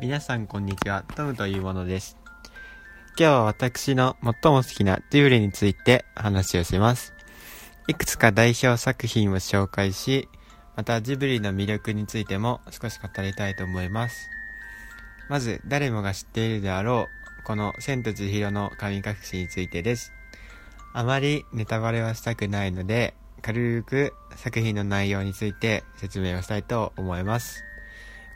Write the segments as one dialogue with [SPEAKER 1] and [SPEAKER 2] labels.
[SPEAKER 1] 皆さんこんにちは、トムというものです。今日は私の最も好きなジブリについて話をします。いくつか代表作品を紹介し、またジブリの魅力についても少し語りたいと思います。まず、誰もが知っているであろう、この千と千尋の神隠しについてです。あまりネタバレはしたくないので、軽く作品の内容について説明をしたいと思います。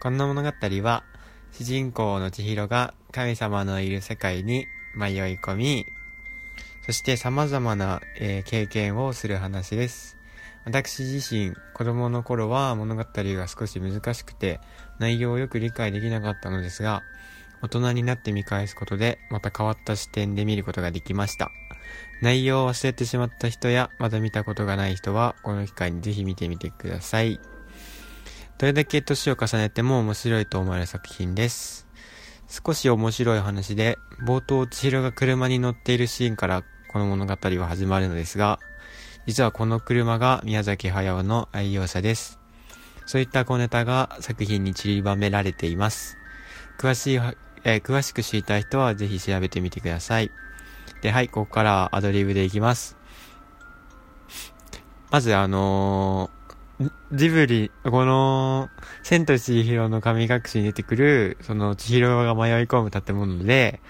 [SPEAKER 1] この物語は、主人公の千尋が神様のいる世界に迷い込み、そして様々な、えー経験をする話です。私自身、子供の頃は物語が少し難しくて、内容をよく理解できなかったのですが、大人になって見返すことで、また変わった視点で見ることができました。内容を忘れてしまった人や、まだ見たことがない人は、この機会にぜひ見てみてください。どれだけ年を重ねても面白いと思える作品です。少し面白い話で、冒頭千尋が車に乗っているシーンからこの物語は始まるのですが、実はこの車が宮崎駿の愛用車です。そういった小ネタが作品に散りばめられています。詳しい、えー詳しく知りたい人はぜひ調べてみてください。で、はい、ここからアドリブでいきます。まずあのージブリ、この、千と千尋の神隠しに出てくる、その千尋が迷い込む建物で、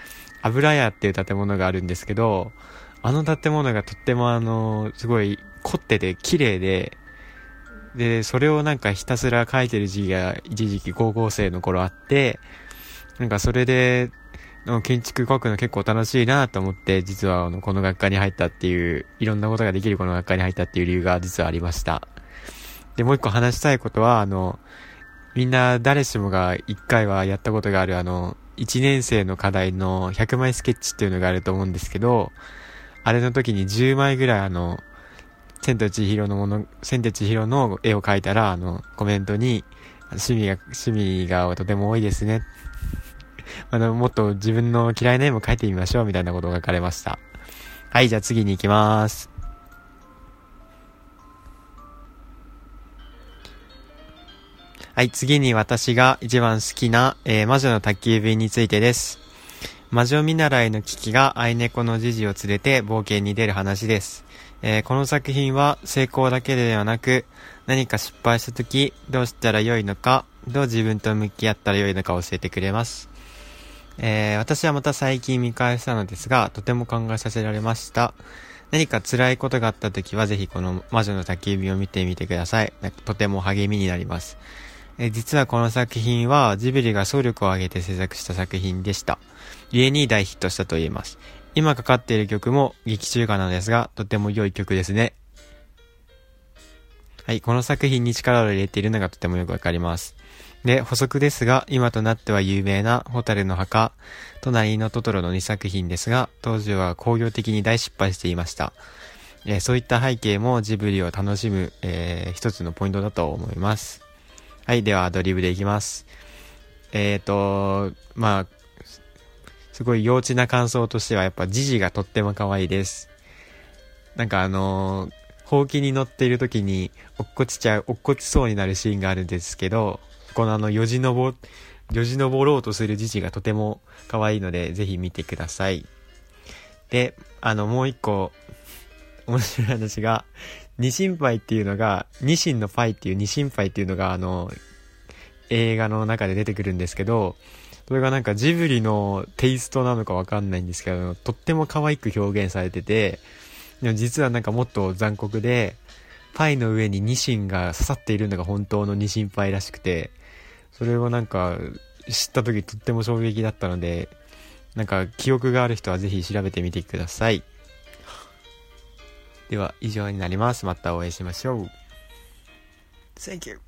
[SPEAKER 1] 油屋っていう建物があるんですけど、あの建物がとってもあの、すごい凝ってて綺麗で、で、それをなんかひたすら書いてる時期が一時期高校生の頃あって、なんかそれで、建築書くの結構楽しいなと思って、実はあの、この学科に入ったっていう、いろんなことができるこの学科に入ったっていう理由が実はありました。で、もう一個話したいことは、あの、みんな誰しもが一回はやったことがあるあの、一年生の課題の100枚スケッチっていうのがあると思うんですけど、あれの時に10枚ぐらいあの、千と千尋のもの、千と千尋の絵を描いたら、あの、コメントに、趣味が、趣味がとても多いですね。あの、もっと自分の嫌いな絵も描いてみましょうみたいなことが書かれました。はい、じゃあ次に行きます。はい、次に私が一番好きな、えー魔女の宅急便についてです。魔女見習いのキキが愛猫のジジを連れて冒険に出る話です。えーこの作品は成功だけではなく、何か失敗した時、どうしたらよいのか、どう自分と向き合ったらよいのか教えてくれます。えー私はまた最近見返したのですが、とても考えさせられました。何か辛いことがあった時はぜひこの魔女の宅急便を見てみてください。とても励みになります。え実はこの作品はジブリが総力を挙げて制作した作品でした。故に大ヒットしたと言えます。今かかっている曲も劇中歌なんですが、とても良い曲ですね。はい、この作品に力を入れているのがとてもよくわかります。で、補足ですが、今となっては有名なホタルの墓、隣のトトロの2作品ですが、当時は工業的に大失敗していました。えそういった背景もジブリを楽しむ、えー一つのポイントだと思います。はい、ではアドリブでいきます。えっ、と、まあ、すごい幼稚な感想としては、やっぱジジがとっても可愛いです。なんかあの、ほうきに乗っている時に、落っこちちゃう、落っこちそうになるシーンがあるんですけど、このあの、よじ登、よじ登ろうとするジジがとても可愛いので、ぜひ見てください。で、あの、もう一個、面白い話が、ニシンパイっていうのが、ニシンのパイっていうニシンパイっていうのが、あの、映画の中で出てくるんですけど、それがなんかジブリのテイストなのかわかんないんですけど、とっても可愛く表現されてて、でも実はなんかもっと残酷で、パイの上にニシンが刺さっているのが本当のニシンパイらしくて、それをなんか知った時とっても衝撃だったので、なんか記憶がある人はぜひ調べてみてください。では以上になります。またお会いしましょう。Thank you.